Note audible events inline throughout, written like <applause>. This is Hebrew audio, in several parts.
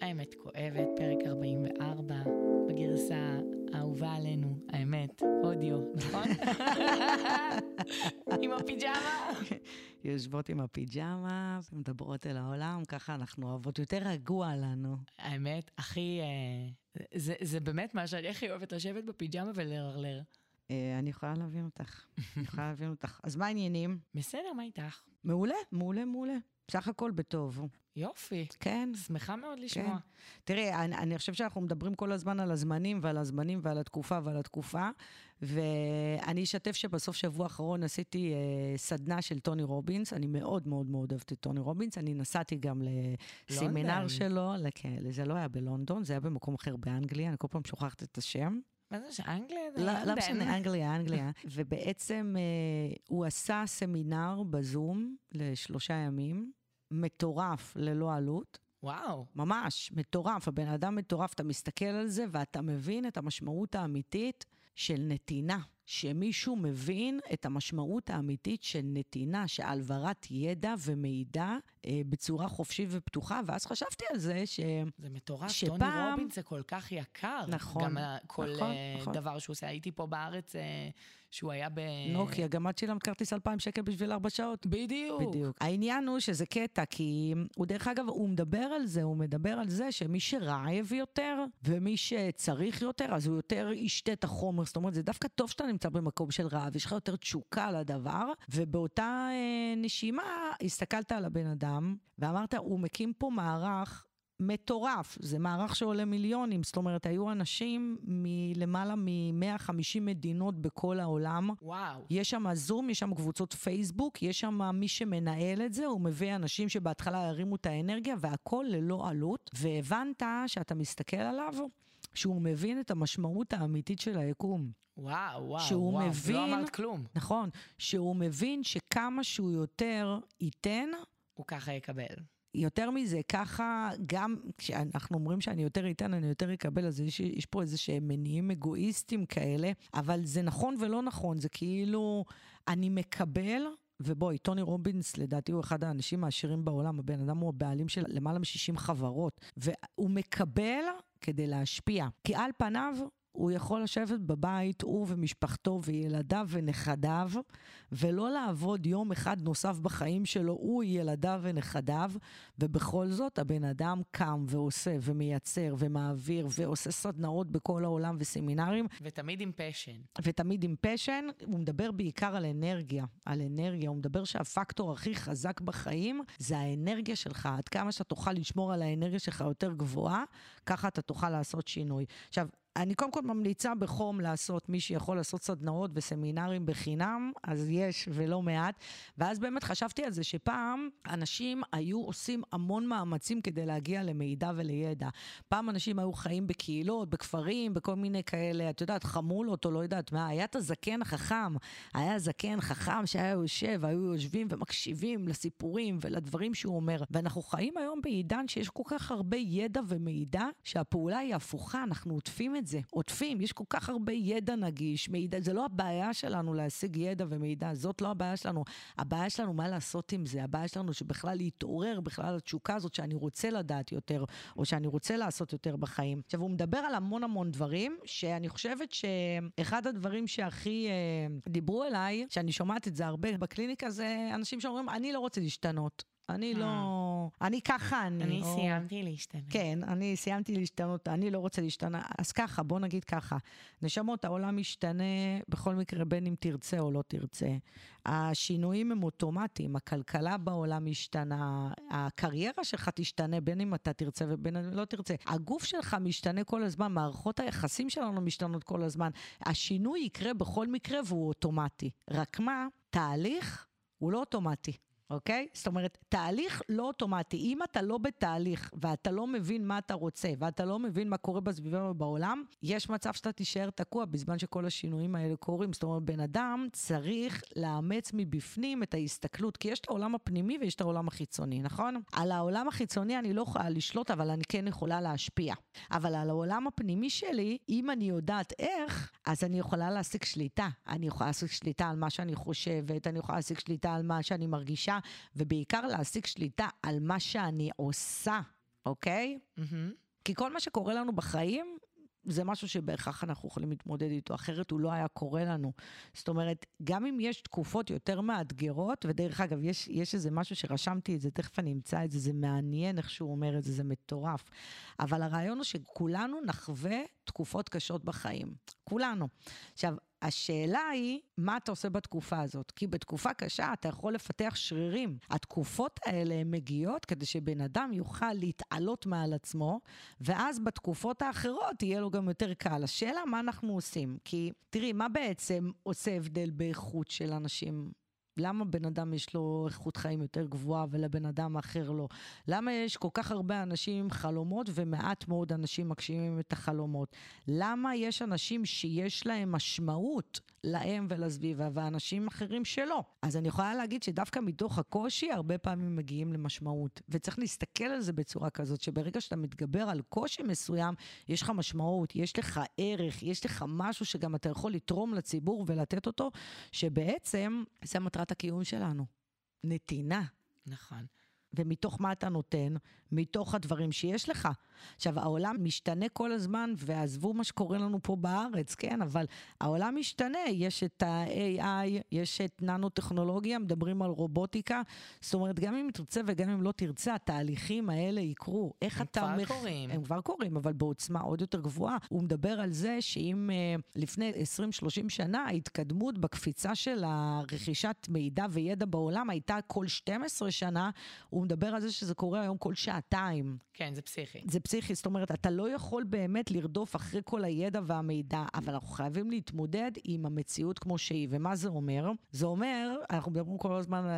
האמת כואבת, פרק 44, בגרסה האהובה עלינו, האמת, אודיו, נכון? <laughs> עם הפיג'מה. יושבות עם הפיג'מה ומדברות אל העולם, ככה אנחנו אוהבות, יותר רגוע לנו. האמת, הכי... אה, זה, זה באמת מה שאני הכי אוהבת, לשבת בפיג'מה ולרלר. אה, אני יכולה להבין אותך, אני יכולה <laughs> להבין אותך. אז מה העניינים? בסדר, מה איתך? מעולה, מעולה, מעולה. בסך הכל בטוב. יופי. כן. שמחה מאוד לשמוע. כן. תראי, אני, אני חושבת שאנחנו מדברים כל הזמן על הזמנים ועל הזמנים ועל התקופה ועל התקופה, ואני אשתף שבסוף שבוע האחרון עשיתי אה, סדנה של טוני רובינס, אני מאוד מאוד מאוד אוהבת את טוני רובינס, אני נסעתי גם לסמינר לונדון. שלו, כן, זה לא היה בלונדון, זה היה במקום אחר באנגליה, אני כל פעם שוכחת את השם. מה זה, שאנגליה לא, לא לונדון. משנה, אנגליה, אנגליה. <laughs> ובעצם אה, הוא עשה סמינר בזום לשלושה ימים, מטורף ללא עלות. וואו. ממש, מטורף. הבן אדם מטורף, אתה מסתכל על זה ואתה מבין את המשמעות האמיתית של נתינה. שמישהו מבין את המשמעות האמיתית של נתינה, של העברת ידע ומידע בצורה חופשית ופתוחה, ואז חשבתי על זה ש... זה מטורף, שפעם- טוני רובינס זה כל כך יקר. נכון, גם כל נכון, אה, נכון. דבר שהוא עושה. הייתי פה בארץ, אה, שהוא היה ב... נוקיה, גם את שילמת כרטיס 2,000 שקל בשביל ארבע שעות. בדיוק. בדיוק. העניין הוא שזה קטע, כי הוא דרך אגב, הוא מדבר על זה, הוא מדבר על זה שמי שרעב יותר, ומי שצריך יותר, אז הוא יותר ישתה את החומר. זאת אומרת, זה דווקא טוב שאתה נמצא במקום של רעב, יש לך יותר תשוקה לדבר, ובאותה אה, נשימה הסתכלת על הבן אדם, ואמרת, הוא מקים פה מערך. מטורף, זה מערך שעולה מיליונים, זאת אומרת, היו אנשים מלמעלה מ-150 מדינות בכל העולם, וואו. יש שם זום, יש שם קבוצות פייסבוק, יש שם מי שמנהל את זה, הוא מביא אנשים שבהתחלה ירימו את האנרגיה, והכל ללא עלות. והבנת שאתה מסתכל עליו, שהוא מבין את המשמעות האמיתית של היקום. וואו, וואו, שהוא וואו. מבין... לא אמרת כלום. נכון, שהוא מבין שכמה שהוא יותר ייתן, הוא ככה יקבל. יותר מזה, ככה גם כשאנחנו אומרים שאני יותר אתן, אני יותר אקבל, אז יש, יש פה איזה שהם מניעים אגואיסטים כאלה, אבל זה נכון ולא נכון, זה כאילו, אני מקבל, ובואי, טוני רובינס לדעתי הוא אחד האנשים העשירים בעולם, הבן אדם הוא הבעלים של למעלה מ-60 חברות, והוא מקבל כדי להשפיע, כי על פניו... הוא יכול לשבת בבית, הוא ומשפחתו וילדיו ונכדיו, ולא לעבוד יום אחד נוסף בחיים שלו, הוא, ילדיו ונכדיו, ובכל זאת הבן אדם קם ועושה ומייצר ומעביר ועושה סדנאות בכל העולם וסמינרים, ותמיד עם פשן. ותמיד עם פשן, הוא מדבר בעיקר על אנרגיה, על אנרגיה, הוא מדבר שהפקטור הכי חזק בחיים זה האנרגיה שלך, עד כמה שאתה תוכל לשמור על האנרגיה שלך יותר גבוהה, ככה אתה תוכל לעשות שינוי. עכשיו, אני קודם כל ממליצה בחום לעשות, מי שיכול לעשות סדנאות וסמינרים בחינם, אז יש ולא מעט. ואז באמת חשבתי על זה שפעם אנשים היו עושים המון מאמצים כדי להגיע למידע ולידע. פעם אנשים היו חיים בקהילות, בכפרים, בכל מיני כאלה, את יודעת, חמולות או לא יודעת מה, היה את הזקן החכם, היה זקן חכם שהיה יושב, היו יושבים ומקשיבים לסיפורים ולדברים שהוא אומר. ואנחנו חיים היום בעידן שיש כל כך הרבה ידע ומידע, שהפעולה היא הפוכה, אנחנו עוטפים את זה, עוטפים, יש כל כך הרבה ידע נגיש, מידע, זה לא הבעיה שלנו להשיג ידע ומידע, זאת לא הבעיה שלנו. הבעיה שלנו מה לעשות עם זה, הבעיה שלנו שבכלל להתעורר בכלל התשוקה הזאת שאני רוצה לדעת יותר, או שאני רוצה לעשות יותר בחיים. עכשיו, הוא מדבר על המון המון דברים, שאני חושבת שאחד הדברים שהכי אה, דיברו אליי, שאני שומעת את זה הרבה בקליניקה, זה אנשים שאומרים, אני לא רוצה להשתנות. אני לא... אני ככה אני. אני או- סיימתי להשתנה. כן, אני סיימתי להשתנות, אני לא רוצה להשתנה. אז ככה, בוא נגיד ככה, נשמות, העולם משתנה בכל מקרה, בין אם תרצה או לא תרצה. השינויים הם אוטומטיים, הכלכלה בעולם משתנה, הקריירה שלך תשתנה, בין אם אתה תרצה ובין אם לא תרצה. הגוף שלך משתנה כל הזמן, מערכות היחסים שלנו משתנות כל הזמן. השינוי יקרה בכל מקרה והוא אוטומטי. רק מה, תהליך הוא לא אוטומטי. אוקיי? זאת אומרת, תהליך לא אוטומטי. אם אתה לא בתהליך ואתה לא מבין מה אתה רוצה ואתה לא מבין מה קורה בסביבה ובעולם, יש מצב שאתה תישאר תקוע בזמן שכל השינויים האלה קורים. זאת אומרת, בן אדם צריך לאמץ מבפנים את ההסתכלות, כי יש את העולם הפנימי ויש את העולם החיצוני, נכון? על העולם החיצוני אני לא יכולה לשלוט, אבל אני כן יכולה להשפיע. אבל על העולם הפנימי שלי, אם אני יודעת איך, אז אני יכולה להשיג שליטה. אני יכולה להשיג שליטה על מה שאני חושבת, אני יכולה להשיג שליטה על מה שאני מרגישה, ובעיקר להשיג שליטה על מה שאני עושה. אוקיי? מהמם. כי כל מה שקורה לנו בחיים, זה משהו שבהכרח אנחנו יכולים להתמודד איתו, אחרת הוא לא היה קורה לנו. זאת אומרת, גם אם יש תקופות יותר מאתגרות, ודרך אגב, יש, יש איזה משהו שרשמתי את זה, תכף אני אמצא את זה, זה מעניין איך שהוא אומר את זה, זה מטורף. אבל הרעיון הוא שכולנו נחווה תקופות קשות בחיים. כולנו. עכשיו, השאלה היא, מה אתה עושה בתקופה הזאת? כי בתקופה קשה אתה יכול לפתח שרירים. התקופות האלה הן מגיעות כדי שבן אדם יוכל להתעלות מעל עצמו, ואז בתקופות האחרות יהיה לו גם יותר קל. השאלה, מה אנחנו עושים? כי תראי, מה בעצם עושה הבדל באיכות של אנשים? למה בן אדם יש לו איכות חיים יותר גבוהה ולבן אדם אחר לא? למה יש כל כך הרבה אנשים עם חלומות ומעט מאוד אנשים מגשימים את החלומות? למה יש אנשים שיש להם משמעות להם ולסביבה ואנשים אחרים שלא? אז אני יכולה להגיד שדווקא מתוך הקושי הרבה פעמים מגיעים למשמעות. וצריך להסתכל על זה בצורה כזאת, שברגע שאתה מתגבר על קושי מסוים, יש לך משמעות, יש לך ערך, יש לך משהו שגם אתה יכול לתרום לציבור ולתת אותו, שבעצם זה מטרת הקיום שלנו. נתינה. נכון. ומתוך מה אתה נותן? מתוך הדברים שיש לך. עכשיו, העולם משתנה כל הזמן, ועזבו מה שקורה לנו פה בארץ, כן? אבל העולם משתנה, יש את ה-AI, יש את ננו-טכנולוגיה, מדברים על רובוטיקה. זאת אומרת, גם אם תרצה וגם אם לא תרצה, התהליכים האלה יקרו. איך הם אתה... כבר מח- קורים. הם כבר קורים, אבל בעוצמה עוד יותר גבוהה. הוא מדבר על זה שאם אה, לפני 20-30 שנה, ההתקדמות בקפיצה של הרכישת מידע וידע בעולם הייתה כל 12 שנה, הוא מדבר על זה שזה קורה היום כל שעתיים. כן, זה פסיכי. זה פסיכי, זאת אומרת, אתה לא יכול באמת לרדוף אחרי כל הידע והמידע, אבל אנחנו חייבים להתמודד עם המציאות כמו שהיא. ומה זה אומר? זה אומר, אנחנו מדברים כל הזמן על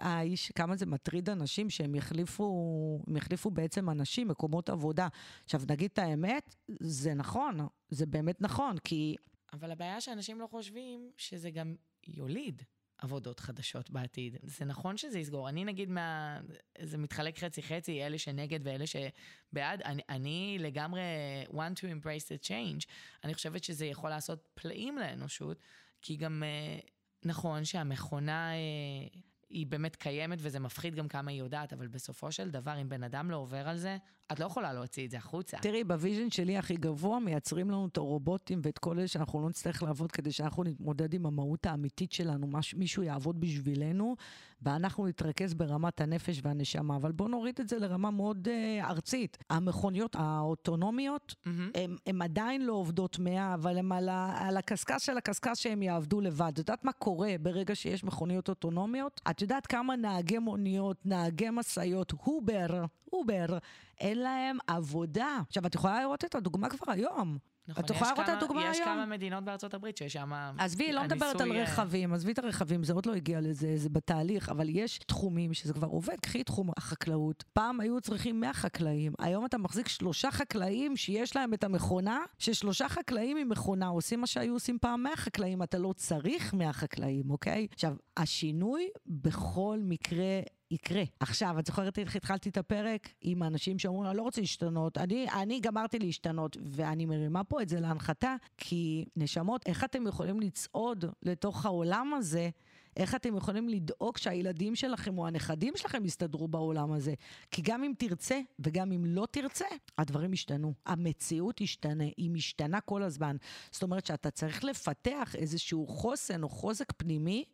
ה-AI, שכמה זה מטריד אנשים שהם יחליפו, יחליפו בעצם אנשים, מקומות עבודה. עכשיו, נגיד את האמת, זה נכון, זה באמת נכון, כי אבל הבעיה שאנשים לא חושבים שזה גם יוליד עבודות חדשות בעתיד. זה נכון שזה יסגור. אני נגיד מה... זה מתחלק חצי-חצי, אלה שנגד ואלה שבעד. אני, אני לגמרי want to embrace the change. אני חושבת שזה יכול לעשות פלאים לאנושות, כי גם אה, נכון שהמכונה... אה, היא באמת קיימת וזה מפחיד גם כמה היא יודעת, אבל בסופו של דבר, אם בן אדם לא עובר על זה, את לא יכולה להוציא את זה החוצה. תראי, ב vision שלי הכי גבוה, מייצרים לנו את הרובוטים ואת כל אלה שאנחנו לא נצטרך לעבוד כדי שאנחנו נתמודד עם המהות האמיתית שלנו, מש, מישהו יעבוד בשבילנו, ואנחנו נתרכז ברמת הנפש והנשמה. אבל בואו נוריד את זה לרמה מאוד אה, ארצית. המכוניות האוטונומיות, מהמם. הן עדיין לא עובדות 100, אבל הן על, ה- על הקשקש של הקשקש שהם יעבדו לבד. את יודעת מה קורה ברגע שיש מכוניות אוטונומיות? את יודעת כמה נהגי מוניות, נהגי משאיות, אובר, הובר, אין להם עבודה. עכשיו, את יכולה לראות את הדוגמה כבר היום. נכון, את יכולה יש לראות את הדוגמה יש היום? כמה מדינות בארצות הברית שיש שם... עזבי, לא מדברת על אה, רכבים, עזבי את הרכבים, זה עוד לא הגיע לזה, זה בתהליך, אבל יש תחומים שזה כבר עובד. קחי את תחום החקלאות. פעם היו צריכים 100 חקלאים, היום אתה מחזיק שלושה חקלאים שיש להם את המכונה, ששלושה חקלאים עם מכונה עושים מה שהיו עושים פעם 100 חקלאים, אתה לא צריך 100 חקלאים, אוקיי? עכשיו, השינוי בכל מקרה... יקרה. עכשיו, את זוכרת איך התחלתי את הפרק עם האנשים שאומרים, אני לא רוצה להשתנות, אני, אני גמרתי להשתנות, ואני מרימה פה את זה להנחתה, כי נשמות, איך אתם יכולים לצעוד לתוך העולם הזה? איך אתם יכולים לדאוג שהילדים שלכם או הנכדים שלכם יסתדרו בעולם הזה? כי גם אם תרצה וגם אם לא תרצה, הדברים ישתנו. המציאות תשתנה, היא משתנה כל הזמן. זאת אומרת שאתה צריך לפתח איזשהו חוסן או חוזק פנימי,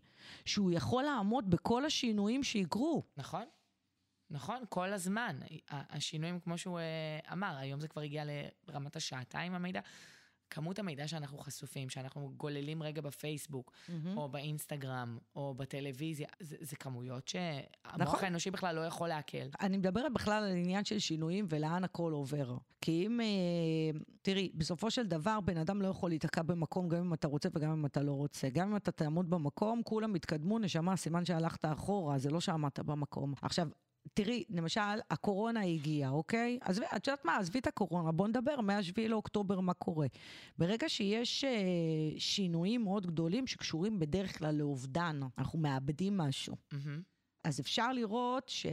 שהוא יכול לעמוד בכל השינויים שיקרו. נכון, נכון, כל הזמן. השינויים, כמו שהוא אה, אמר, היום זה כבר הגיע לרמת השעתיים המידע. כמות המידע שאנחנו חשופים, שאנחנו גוללים רגע בפייסבוק, או באינסטגרם, או בטלוויזיה, זה, זה כמויות שהמוח נכון. האנושי בכלל לא יכול לעכל. אני מדברת בכלל על עניין של שינויים ולאן הכל עובר. כי אם, אה, תראי, בסופו של דבר בן אדם לא יכול להיתקע במקום גם אם אתה רוצה וגם אם אתה לא רוצה. גם אם אתה תעמוד במקום, כולם יתקדמו, נשמה, סימן שהלכת אחורה, זה לא שעמדת במקום. עכשיו, תראי, למשל, הקורונה הגיעה, אוקיי? אז את יודעת מה, עזבי את הקורונה, בוא נדבר מ-7 לאוקטובר מה קורה. ברגע שיש אה, שינויים מאוד גדולים שקשורים בדרך כלל לאובדן, אנחנו מאבדים משהו. מהמם. אז אפשר לראות ש...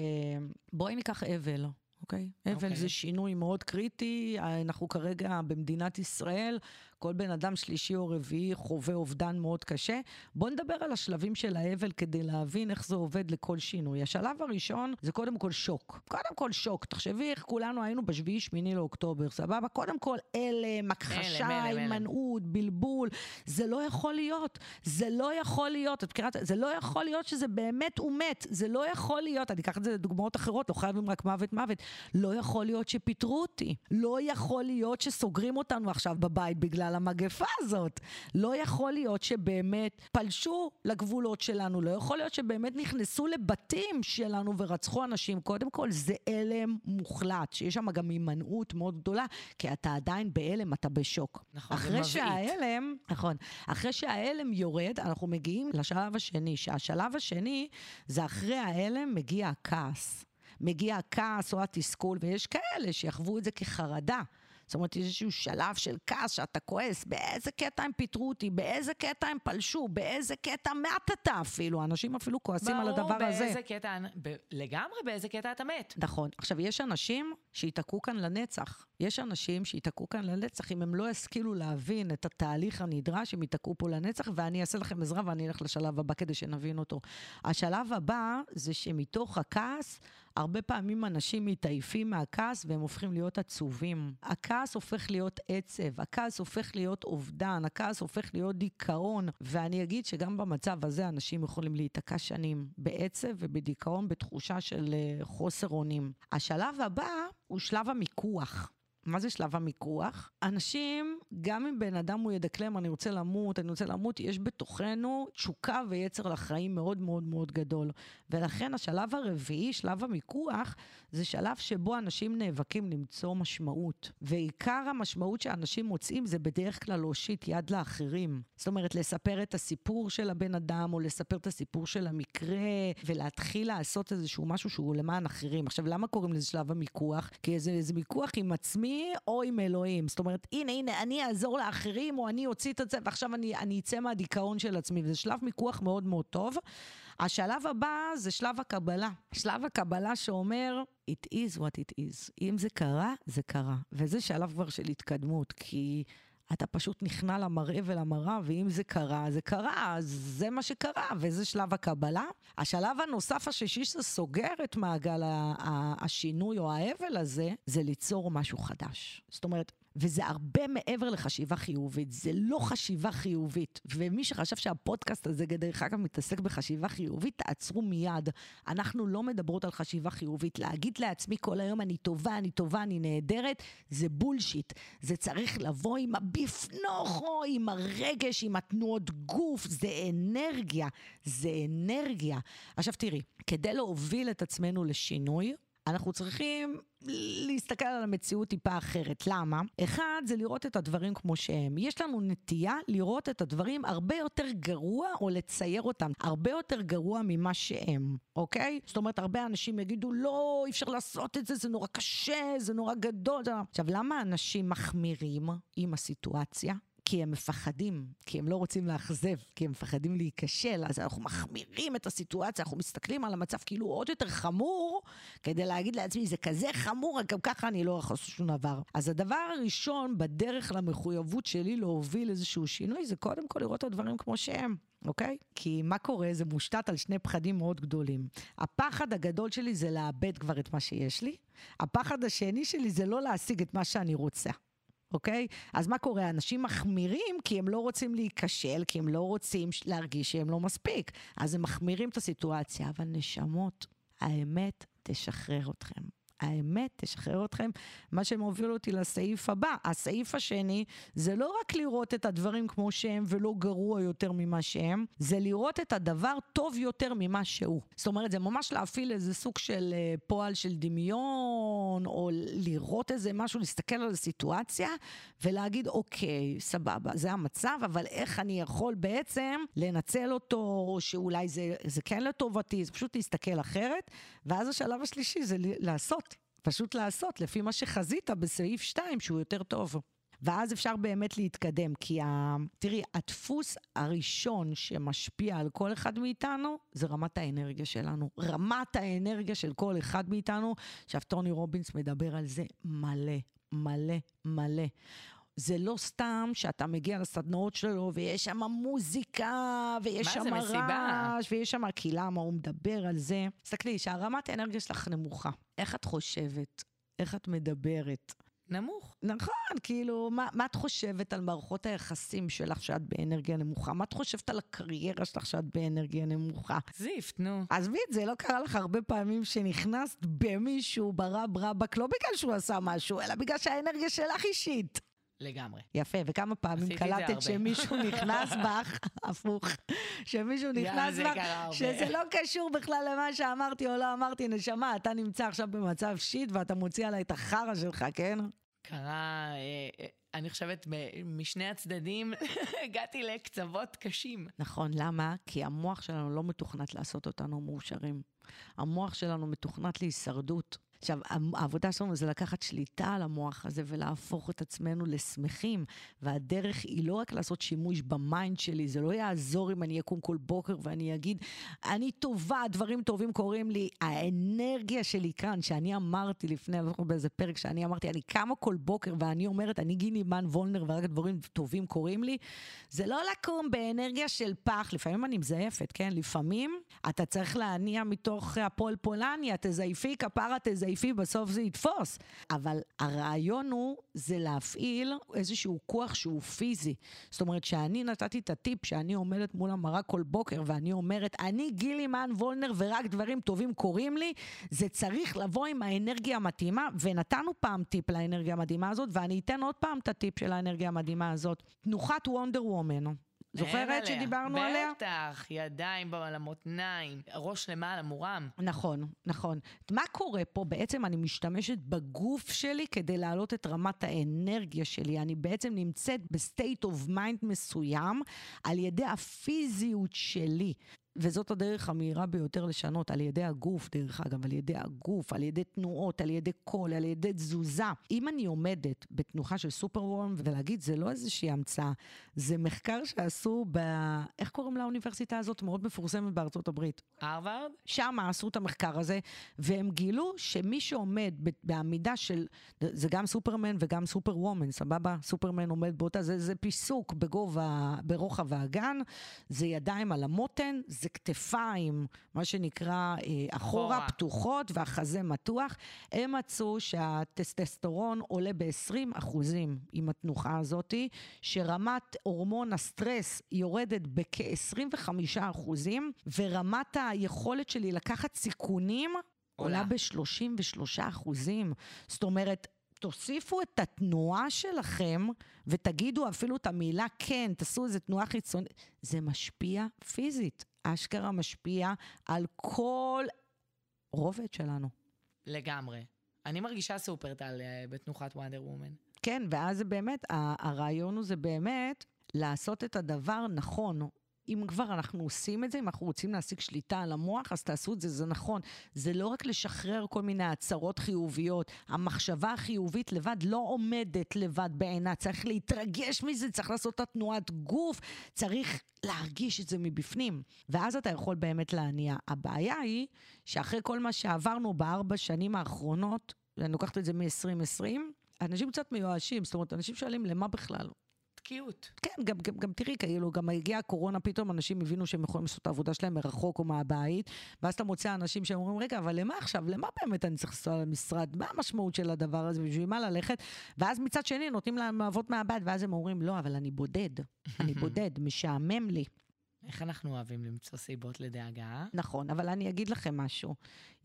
בואי ניקח אבל, אוקיי? אבל אוקיי. זה שינוי מאוד קריטי. אנחנו כרגע במדינת ישראל, כל בן אדם שלישי או רביעי חווה אובדן מאוד קשה. בואו נדבר על השלבים של האבל כדי להבין איך זה עובד לכל שינוי. השלב הראשון זה קודם כל שוק. קודם כל שוק. תחשבי איך כולנו היינו בשביעי, שמיני לאוקטובר, סבבה? קודם כל הלם, הכחשה, הימנעות, בלבול. זה לא יכול להיות. זה לא יכול להיות. את מכירה? זה לא יכול להיות שזה באמת הוא מת. זה לא יכול להיות. אני אקח את זה לדוגמאות אחרות, לא חייבים רק מוות מוות. לא יכול להיות שפיטרו אותי. לא יכול להיות שסוגרים אותנו עכשיו בבית בגלל המגפה הזאת. לא יכול להיות שבאמת פלשו לגבולות שלנו. לא יכול להיות שבאמת נכנסו לבתים שלנו ורצחו אנשים. קודם כל, זה הלם מוחלט, שיש שם גם הימנעות מאוד גדולה, כי אתה עדיין בהלם, אתה בשוק. נכון, זה מבעית. שההלם, נכון, אחרי שההלם יורד, אנחנו מגיעים לשלב השני, שהשלב השני זה אחרי ההלם מגיע הכעס. מגיע הכעס או התסכול, ויש כאלה שיחוו את זה כחרדה. זאת אומרת, יש איזשהו שלב של כעס שאתה כועס, באיזה קטע הם פיטרו אותי, באיזה קטע הם פלשו, באיזה קטע מתת אפילו, אנשים אפילו כועסים על הדבר ברור, הזה. באיזה קטע, ב- לגמרי באיזה קטע אתה מת. נכון. עכשיו, יש אנשים שייתקעו כאן לנצח. יש אנשים שייתקעו כאן לנצח, אם הם לא ישכילו להבין את התהליך הנדרש, הם ייתקעו פה לנצח, ואני אעשה לכם עזרה ואני אלך לשלב הבא כדי שנבין אותו. השלב הבא זה שמתוך הכעס, הרבה פעמים אנשים מתעייפים מהכעס והם הופכים להיות עצובים. הכעס הופך להיות עצב, הכעס הופך להיות אובדן, הכעס הופך להיות דיכאון, ואני אגיד שגם במצב הזה אנשים יכולים להיתקע שנים בעצב ובדיכאון, בתחושה של אה, חוסר אונים. השלב הבא הוא שלב המיקוח. מה זה שלב המיקוח? אנשים, גם אם בן אדם הוא ידקלם, אני רוצה למות, אני רוצה למות, יש בתוכנו תשוקה ויצר לחיים מאוד מאוד מאוד גדול. ולכן השלב הרביעי, שלב המיקוח, זה שלב שבו אנשים נאבקים למצוא משמעות. ועיקר המשמעות שאנשים מוצאים זה בדרך כלל להושיט יד לאחרים. זאת אומרת, לספר את הסיפור של הבן אדם, או לספר את הסיפור של המקרה, ולהתחיל לעשות איזשהו משהו שהוא למען אחרים. עכשיו, למה קוראים לזה שלב המיקוח? כי זה, זה מיקוח עם עצמי או עם אלוהים. זאת אומרת, הנה, הנה, אני אעזור לאחרים, או אני אוציא את זה, ועכשיו אני, אני אצא מהדיכאון של עצמי. וזה שלב מיקוח מאוד מאוד טוב. השלב הבא זה שלב הקבלה. שלב הקבלה שאומר, it is what it is. אם זה קרה, זה קרה. וזה שלב כבר של התקדמות, כי... אתה פשוט נכנע למראה ולמראה, ואם זה קרה, זה קרה, אז זה מה שקרה, וזה שלב הקבלה. השלב הנוסף השישי שסוגר את מעגל השינוי או האבל הזה, זה ליצור משהו חדש. זאת אומרת, וזה הרבה מעבר לחשיבה חיובית, זה לא חשיבה חיובית. ומי שחשב שהפודקאסט הזה, דרך אגב, מתעסק בחשיבה חיובית, תעצרו מיד. אנחנו לא מדברות על חשיבה חיובית. להגיד לעצמי כל היום, אני טובה, אני טובה, אני נהדרת, זה בולשיט. זה צריך לבוא עם הביפנוכו, עם הרגש, עם התנועות גוף, זה אנרגיה, זה אנרגיה. עכשיו תראי, כדי להוביל את עצמנו לשינוי, אנחנו צריכים להסתכל על המציאות טיפה אחרת. למה? אחד, זה לראות את הדברים כמו שהם. יש לנו נטייה לראות את הדברים הרבה יותר גרוע, או לצייר אותם הרבה יותר גרוע ממה שהם, אוקיי? זאת אומרת, הרבה אנשים יגידו, לא, אי אפשר לעשות את זה, זה נורא קשה, זה נורא גדול. עכשיו, למה אנשים מחמירים עם הסיטואציה? כי הם מפחדים, כי הם לא רוצים לאכזב, כי הם מפחדים להיכשל, אז אנחנו מחמירים את הסיטואציה, אנחנו מסתכלים על המצב כאילו עוד יותר חמור, כדי להגיד לעצמי, זה כזה חמור, גם ככה אני לא יכול לעשות שום דבר. אז הדבר הראשון בדרך למחויבות שלי להוביל איזשהו שינוי, זה קודם כל לראות את הדברים כמו שהם. אוקיי? כי מה קורה? זה מושתת על שני פחדים מאוד גדולים. הפחד הגדול שלי זה לאבד כבר את מה שיש לי. הפחד השני שלי זה לא להשיג את מה שאני רוצה. אוקיי? אז מה קורה? אנשים מחמירים כי הם לא רוצים להיכשל, כי הם לא רוצים להרגיש שהם לא מספיק. אז הם מחמירים את הסיטואציה, אבל נשמות, האמת תשחרר אתכם. האמת תשחרר אתכם, מה שמוביל אותי לסעיף הבא. הסעיף השני זה לא רק לראות את הדברים כמו שהם ולא גרוע יותר ממה שהם, זה לראות את הדבר טוב יותר ממה שהוא. זאת אומרת, זה ממש להפעיל איזה סוג של אה, פועל של דמיון, או לראות איזה משהו, להסתכל על הסיטואציה ולהגיד, אוקיי, סבבה, זה המצב, אבל איך אני יכול בעצם לנצל אותו, או שאולי זה, זה כן לטובתי, זה פשוט להסתכל אחרת. ואז השלב השלישי זה לעשות. פשוט לעשות, לפי מה שחזית בסעיף 2, שהוא יותר טוב. ואז אפשר באמת להתקדם, כי ה... תראי, הדפוס הראשון שמשפיע על כל אחד מאיתנו, זה רמת האנרגיה שלנו. רמת האנרגיה של כל אחד מאיתנו, עכשיו טוני רובינס מדבר על זה מלא, מלא, מלא. זה לא סתם שאתה מגיע לסדנאות שלו ויש שם מוזיקה, ויש שם? רעש, ויש שם... כי למה הוא מדבר על זה? תסתכלי, שהרמת האנרגיה שלך נמוכה. איך את חושבת? איך את מדברת? נמוך. נכון, כאילו, מה, מה את חושבת על מערכות היחסים שלך שאת באנרגיה נמוכה? מה את חושבת על הקריירה שלך שאת באנרגיה נמוכה? זיפט, נו. עזבי את זה, לא קרה לך הרבה פעמים שנכנסת במישהו ברב רבק, לא בגלל שהוא עשה משהו, אלא בגלל שהאנרגיה שלך אישית. לגמרי. יפה, וכמה פעמים קלטת. שמישהו <laughs> נכנס בך, הפוך, שמישהו נכנס בך. שזה לא קשור בכלל למה שאמרתי או לא אמרתי, נשמה, אתה נמצא עכשיו במצב שיט ואתה מוציא עליי את החרא שלך, כן? קרה, אה, אה, אני חושבת, משני הצדדים, <laughs> הגעתי לקצוות קשים. נכון, למה? כי המוח שלנו לא מתוכנת לעשות אותנו מאושרים. המוח שלנו מתוכנת להישרדות. עכשיו, העבודה שלנו זה לקחת שליטה על המוח הזה ולהפוך את עצמנו לשמחים. והדרך היא לא רק לעשות שימוש ב mind שלי, זה לא יעזור אם אני אקום כל בוקר ואני אגיד, אני טובה, דברים טובים קורים לי. האנרגיה שלי כאן, שאני אמרתי לפני, לא באיזה פרק, שאני אמרתי, אני קמה כל בוקר ואני אומרת, אני גיני מן וולנר ורק דברים טובים קורים לי, זה לא לקום באנרגיה של פח, לפעמים אני מזייפת, כן? לפעמים אתה צריך להניע מתוך הפועל פולניה, תזייפי, כפרה תזייפי, בסוף זה יתפוס. אבל הרעיון הוא, זה להפעיל איזשהו כוח שהוא פיזי. זאת אומרת, שאני נתתי את הטיפ שאני עומדת מול המראה כל בוקר ואני אומרת, אני גילי מן וולנר ורק דברים טובים קורים לי, זה צריך לבוא עם האנרגיה המתאימה, ונתנו פעם טיפ לאנרגיה המדהימה הזאת, ואני אתן עוד פעם את הטיפ של האנרגיה המדהימה הזאת. תנוחת וונדר וומן. זוכרת. שדיברנו עליה? בטח, ידיים על המותניים, ראש למעלה, מורם. נכון, נכון. מה קורה פה? בעצם אני משתמשת בגוף שלי כדי להעלות את רמת האנרגיה שלי. אני בעצם נמצאת ב state of mind מסוים על ידי הפיזיות שלי. וזאת הדרך המהירה ביותר לשנות, על ידי הגוף, דרך אגב, על ידי הגוף, על ידי תנועות, על ידי קול, על ידי תזוזה. אם אני עומדת בתנוחה של superwoman, ולהגיד, זה לא איזושהי המצאה, זה מחקר שעשו ב... איך קוראים לאוניברסיטה הזאת? מאוד מפורסמת בארצות הברית. הרווארד? שם עשו את המחקר הזה, והם גילו שמי שעומד בעמידה של, זה גם סופרמן וגם סופר וומן, סבבה? סופרמן עומד באותה, זה, זה פיסוק בגובה, ברוחב האגן, זה ידיים על המותן, זה כתפיים, מה שנקרא אה, אחורה, אחורה. פתוחות והחזה מתוח. הם מצאו שהטסטסטורון עולה ב-20 אחוזים עם התנוחה הזאתי, שרמת הורמון הסטרס יורדת בכ-25 אחוזים, ורמת היכולת שלי לקחת סיכונים עולה עולה. ב-33 אחוזים. זאת אומרת, תוסיפו את התנועה שלכם ותגידו אפילו את המילה כן, תעשו איזה תנועה חיצונית. זה משפיע פיזית. אשכרה משפיע על כל רובד שלנו. לגמרי. אני מרגישה סופר טל אה, בתנוחת וונדר וומן. כן, ואז באמת, הרעיון הוא זה באמת לעשות את הדבר נכון. אם כבר אנחנו עושים את זה, אם אנחנו רוצים להשיג שליטה על המוח, אז תעשו את זה, זה נכון. זה לא רק לשחרר כל מיני הצהרות חיוביות. המחשבה החיובית לבד לא עומדת לבד בעינה, צריך להתרגש מזה, צריך לעשות את התנועת גוף, צריך להרגיש את זה מבפנים. ואז אתה יכול באמת להניע. הבעיה היא שאחרי כל מה שעברנו בארבע שנים האחרונות, ואני לוקחת את זה מ-2020, אנשים קצת מיואשים, זאת אומרת, אנשים שואלים, למה בכלל? תקיעות. כן, גם, גם, גם תראי, כאילו, גם הגיעה הקורונה, פתאום אנשים הבינו שהם יכולים לעשות את העבודה שלהם מרחוק או מהבית, ואז אתה מוצא אנשים שאומרים, רגע, אבל למה עכשיו? למה באמת אני צריך לנסוע למשרד? מה המשמעות של הדבר הזה? בשביל מה ללכת? ואז מצד שני נותנים להם לעבוד מהבית, ואז הם אומרים, לא, אבל אני בודד. אני <laughs> בודד, משעמם לי. איך אנחנו אוהבים למצוא סיבות לדאגה? נכון, אבל אני אגיד לכם משהו.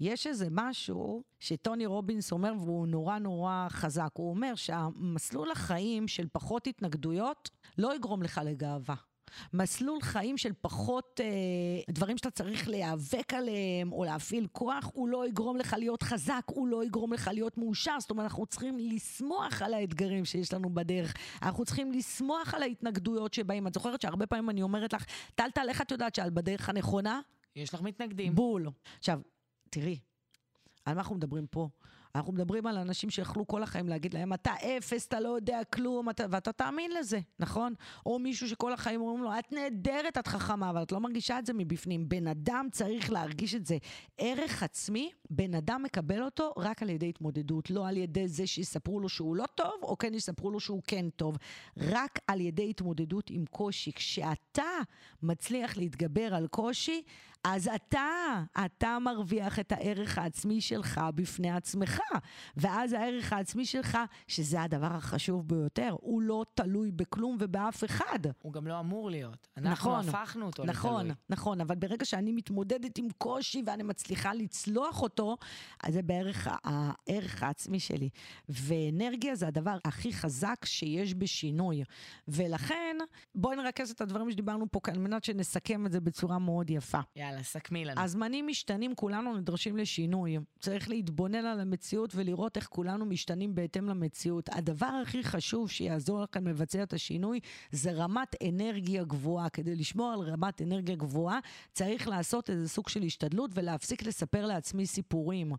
יש איזה משהו שטוני רובינס אומר, והוא נורא נורא חזק. הוא אומר שהמסלול החיים של פחות התנגדויות לא יגרום לך לגאווה. מסלול חיים של פחות אה, דברים שאתה צריך להיאבק עליהם או להפעיל כוח, הוא לא יגרום לך להיות חזק, הוא לא יגרום לך להיות מאושר. זאת אומרת, אנחנו צריכים לשמוח על האתגרים שיש לנו בדרך. אנחנו צריכים לשמוח על ההתנגדויות שבאים. את זוכרת שהרבה פעמים אני אומרת לך, טלטל, איך את יודעת שאת בדרך הנכונה? יש לך מתנגדים. בול. עכשיו, תראי, על מה אנחנו מדברים פה? אנחנו מדברים על אנשים שיכלו כל החיים להגיד להם, אתה אפס, אתה לא יודע כלום, אתה... ואתה תאמין לזה, נכון? או מישהו שכל החיים אומרים לו, את נהדרת, את חכמה, אבל את לא מרגישה את זה מבפנים. בן אדם צריך להרגיש את זה. ערך עצמי, בן אדם מקבל אותו רק על ידי התמודדות, לא על ידי זה שיספרו לו שהוא לא טוב, או כן יספרו לו שהוא כן טוב. רק על ידי התמודדות עם קושי. כשאתה מצליח להתגבר על קושי, אז אתה, אתה מרוויח את הערך העצמי שלך בפני עצמך. ואז הערך העצמי שלך, שזה הדבר החשוב ביותר, הוא לא תלוי בכלום ובאף אחד. הוא גם לא אמור להיות. אנחנו נכון, הפכנו אותו נכון, לתלוי. נכון, אבל ברגע שאני מתמודדת עם קושי ואני מצליחה לצלוח אותו, אז זה בערך הערך העצמי שלי. ואנרגיה זה הדבר הכי חזק שיש בשינוי. ולכן, בואי נרכז את הדברים שדיברנו פה כאן, על מנת שנסכם את זה בצורה מאוד יפה. יאללה, סכמי לנו. הזמנים משתנים, כולנו נדרשים לשינוי. צריך להתבונן על המציאות ולראות איך כולנו משתנים בהתאם למציאות. הדבר הכי חשוב שיעזור לכם לבצע את השינוי זה רמת אנרגיה גבוהה. כדי לשמור על רמת אנרגיה גבוהה, צריך לעשות איזה סוג של השתדלות ולהפסיק לספר לעצמי סיפורים,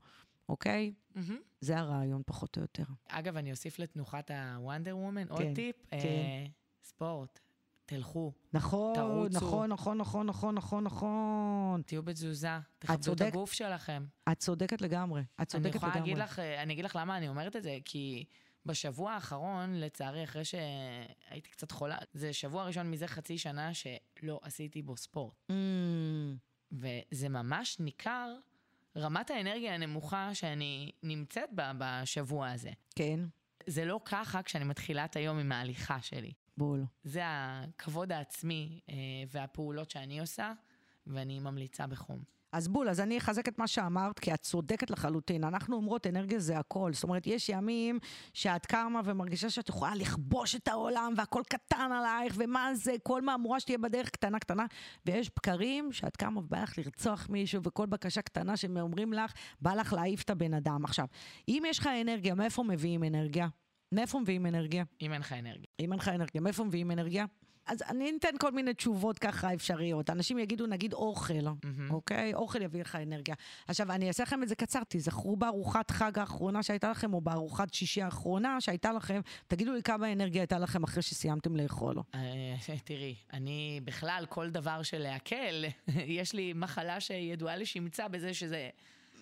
אוקיי? מהמם. זה הרעיון פחות או יותר. אגב, אני אוסיף לתנוחת הוונדר וומן עוד כן, טיפ. כן. אה, ספורט, תלכו, נכון, תרוצו. נכון, נכון, נכון, נכון, נכון, נכון. תהיו בתזוזה, תכבדו את צודקת. הגוף שלכם. את צודקת לגמרי. את אני צודקת יכולה לגמרי. להגיד לך, אה, אני אגיד לך למה אני אומרת את זה, כי בשבוע האחרון, לצערי, אחרי שהייתי קצת חולה, זה שבוע ראשון מזה חצי שנה שלא עשיתי בו ספורט. Mm, וזה ממש ניכר רמת האנרגיה הנמוכה שאני נמצאת בה בשבוע הזה. כן, זה לא ככה כשאני מתחילה את היום עם ההליכה שלי. בול. זה הכבוד העצמי אה, והפעולות שאני עושה, ואני ממליצה בחום. אז בול, אז אני אחזק את מה שאמרת, כי את צודקת לחלוטין. אנחנו אומרות, אנרגיה זה הכל. זאת אומרת, יש ימים שאת קמה ומרגישה שאת יכולה לכבוש את העולם, והכל קטן עלייך, ומה זה, כל מהמורה שתהיה בדרך קטנה קטנה. ויש בקרים שאת קמה ובא לך לרצוח מישהו, וכל בקשה קטנה שהם אומרים לך, בא לך להעיף את הבן אדם. עכשיו, אם יש לך אנרגיה, מאיפה מביאים אנרגיה? מאיפה מביאים אנרגיה? אם אין לך אנרגיה. אם אין לך אנרגיה, מאיפה מביאים אנרגיה? אז אני אתן כל מיני תשובות ככה אפשריות. אנשים יגידו, נגיד אוכל, מהמם. אוקיי? אוכל יביא לך אנרגיה. עכשיו, אני אעשה לכם את זה קצר, תיזכרו בארוחת חג האחרונה שהייתה לכם, או בארוחת שישי האחרונה שהייתה לכם, תגידו לי כמה אנרגיה הייתה לכם אחרי שסיימתם לאכול. אה, תראי, אני בכלל, כל דבר של להקל, <laughs> יש לי מחלה שידועה לשמצה בזה שזה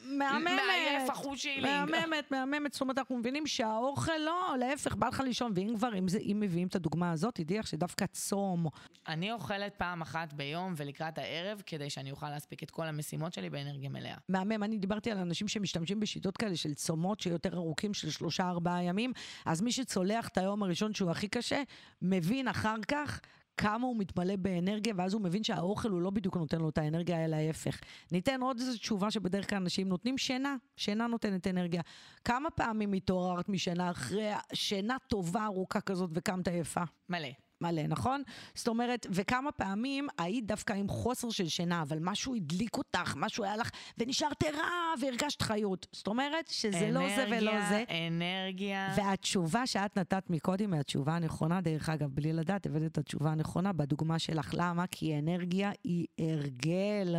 מהממת. מעייף אחוז שילינג. מהממת, מהממת. זאת אומרת, אנחנו מבינים שהאוכל לא, להפך, בא לך לישון. ואם כבר, אם, זה, אם מביאים את הדוגמה הזאת, תדעי לך שדווקא צום, אני אוכלת פעם אחת ביום ולקראת הערב, כדי שאני אוכל להספיק את כל המשימות שלי באנרגיה מלאה. מהמם, אני דיברתי על אנשים שמשתמשים בשיטות כאלה של צומות שיותר ארוכים של שלושה ארבעה ימים, אז מי שצולח את היום הראשון שהוא הכי קשה, מבין אחר כך כמה הוא מתמלא באנרגיה, ואז הוא מבין שהאוכל הוא לא בדיוק נותן לו את האנרגיה, אלא ההפך. ניתן עוד איזו תשובה שבדרך כלל אנשים נותנים, שינה. שינה נותנת אנרגיה. כמה פעמים התעוררת משינה אחרי שינה טובה ארוכה כזאת וקמת יפה? מלא. מלא, נכון? זאת אומרת, וכמה פעמים היית דווקא עם חוסר של שינה, אבל משהו הדליק אותך, משהו היה לך, ונשארת ערה והרגשת חיות. זאת אומרת שזה לא זה ולא זה. אנרגיה. והתשובה שאת נתת מקודם היא התשובה הנכונה, דרך אגב, בלי לדעת, הבאת את התשובה הנכונה בדוגמה שלך. למה? כי אנרגיה היא הרגל.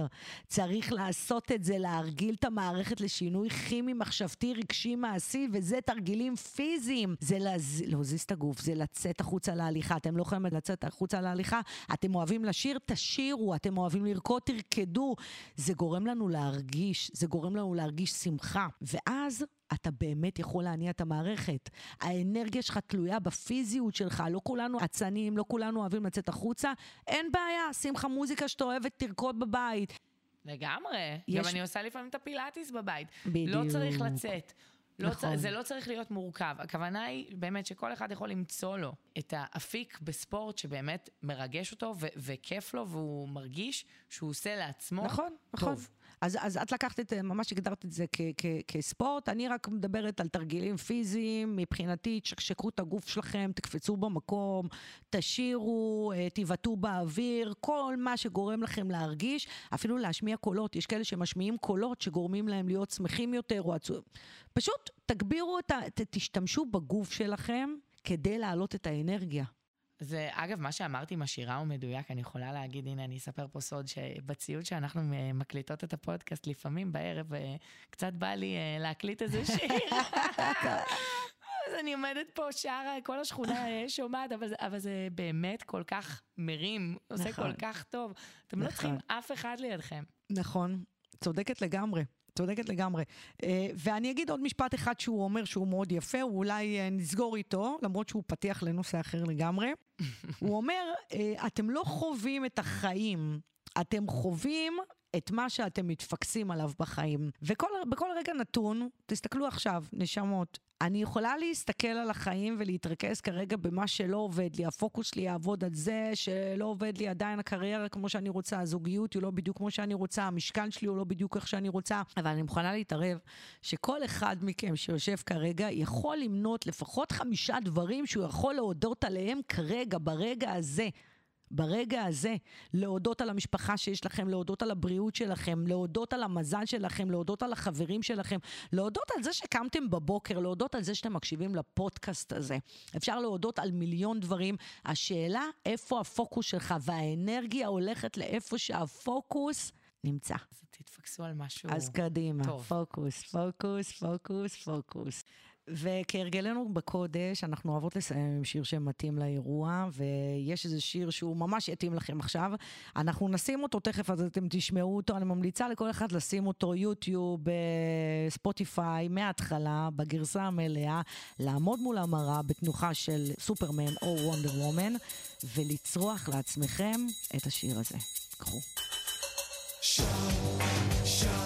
צריך לעשות את זה, להרגיל את המערכת לשינוי כימי, מחשבתי, רגשי, מעשי, וזה תרגילים פיזיים. זה להז... להזיז את הגוף, זה לצאת החוצה להליכה. אתם לא יכולים לצאת החוצה להליכה, אתם אוהבים לשיר, תשירו, אתם אוהבים לרקוד, תרקדו. זה גורם לנו להרגיש, זה גורם לנו להרגיש שמחה. ואז אתה באמת יכול להניע את המערכת. האנרגיה שלך תלויה בפיזיות שלך, לא כולנו אצנים, לא כולנו אוהבים לצאת החוצה. אין בעיה, שים לך מוזיקה שאתה אוהבת, תרקוד בבית. לגמרי. יש- גם אני עושה לפעמים את הפילאטיס בבית. בדיוק. לא צריך לצאת. לא נכון. צר... זה לא צריך להיות מורכב. הכוונה היא באמת שכל אחד יכול למצוא לו את האפיק בספורט שבאמת מרגש אותו ו- וכיף לו והוא מרגיש שהוא עושה לעצמו נכון, נכון. אז, אז את לקחת את, ממש הגדרת את זה כ, כ, כספורט, אני רק מדברת על תרגילים פיזיים, מבחינתי תשקשקו את הגוף שלכם, תקפצו במקום, תשירו, אה, תבעטו באוויר, כל מה שגורם לכם להרגיש, אפילו להשמיע קולות, יש כאלה שמשמיעים קולות שגורמים להם להיות שמחים יותר או עצובים. פשוט תגבירו את ה... תשתמשו בגוף שלכם כדי להעלות את האנרגיה. זה, אגב, מה שאמרתי עם השירה הוא מדויק, אני יכולה להגיד, הנה, אני אספר פה סוד, שבציוד שאנחנו מקליטות את הפודקאסט, לפעמים בערב אה, קצת בא לי אה, להקליט איזה <laughs> שיר. אז אני עומדת פה, שרה, כל השכונה אה, שומעת, אבל, אבל זה באמת כל כך מרים, עושה נכון. כל כך טוב. אתם נכון. לא צריכים נכון. אף אחד לידכם. נכון, צודקת לגמרי. צודקת לגמרי. אה, ואני אגיד עוד משפט אחד שהוא אומר שהוא מאוד יפה, הוא אולי אה, נסגור איתו, למרות שהוא פתיח לנושא אחר לגמרי. <laughs> הוא אומר, אה, אתם לא חווים את החיים, אתם חווים את מה שאתם מתפקסים עליו בחיים. ובכל רגע נתון, תסתכלו עכשיו, נשמות, אני יכולה להסתכל על החיים ולהתרכז כרגע במה שלא עובד לי. הפוקוס שלי יעבוד על זה שלא עובד לי עדיין הקריירה כמו שאני רוצה, הזוגיות היא לא בדיוק כמו שאני רוצה, המשקל שלי הוא לא בדיוק איך שאני רוצה, אבל אני מוכנה להתערב שכל אחד מכם שיושב כרגע יכול למנות לפחות חמישה דברים שהוא יכול להודות עליהם כרגע, ברגע הזה. ברגע הזה, להודות על המשפחה שיש לכם, להודות על הבריאות שלכם, להודות על המזל שלכם, להודות על החברים שלכם, להודות על זה שקמתם בבוקר, להודות על זה שאתם מקשיבים לפודקאסט הזה. אפשר להודות על מיליון דברים. השאלה, איפה הפוקוס שלך, והאנרגיה הולכת לאיפה שהפוקוס... נמצא. אז תתפקסו על משהו טוב. אז קדימה, טוב. פוקוס, פוקוס, פוקוס, פוקוס. וכהרגלנו בקודש, אנחנו אוהבות לסיים עם שיר שמתאים לאירוע, ויש איזה שיר שהוא ממש יתאים לכם עכשיו. אנחנו נשים אותו תכף, אז אתם תשמעו אותו. אני ממליצה לכל אחד לשים אותו יוטיוב, ספוטיפיי, מההתחלה, בגרסה המלאה, לעמוד מול המראה בתנוחה של סופרמן או וונדר וומן, ולצרוח לעצמכם את השיר הזה. קחו. שם, שם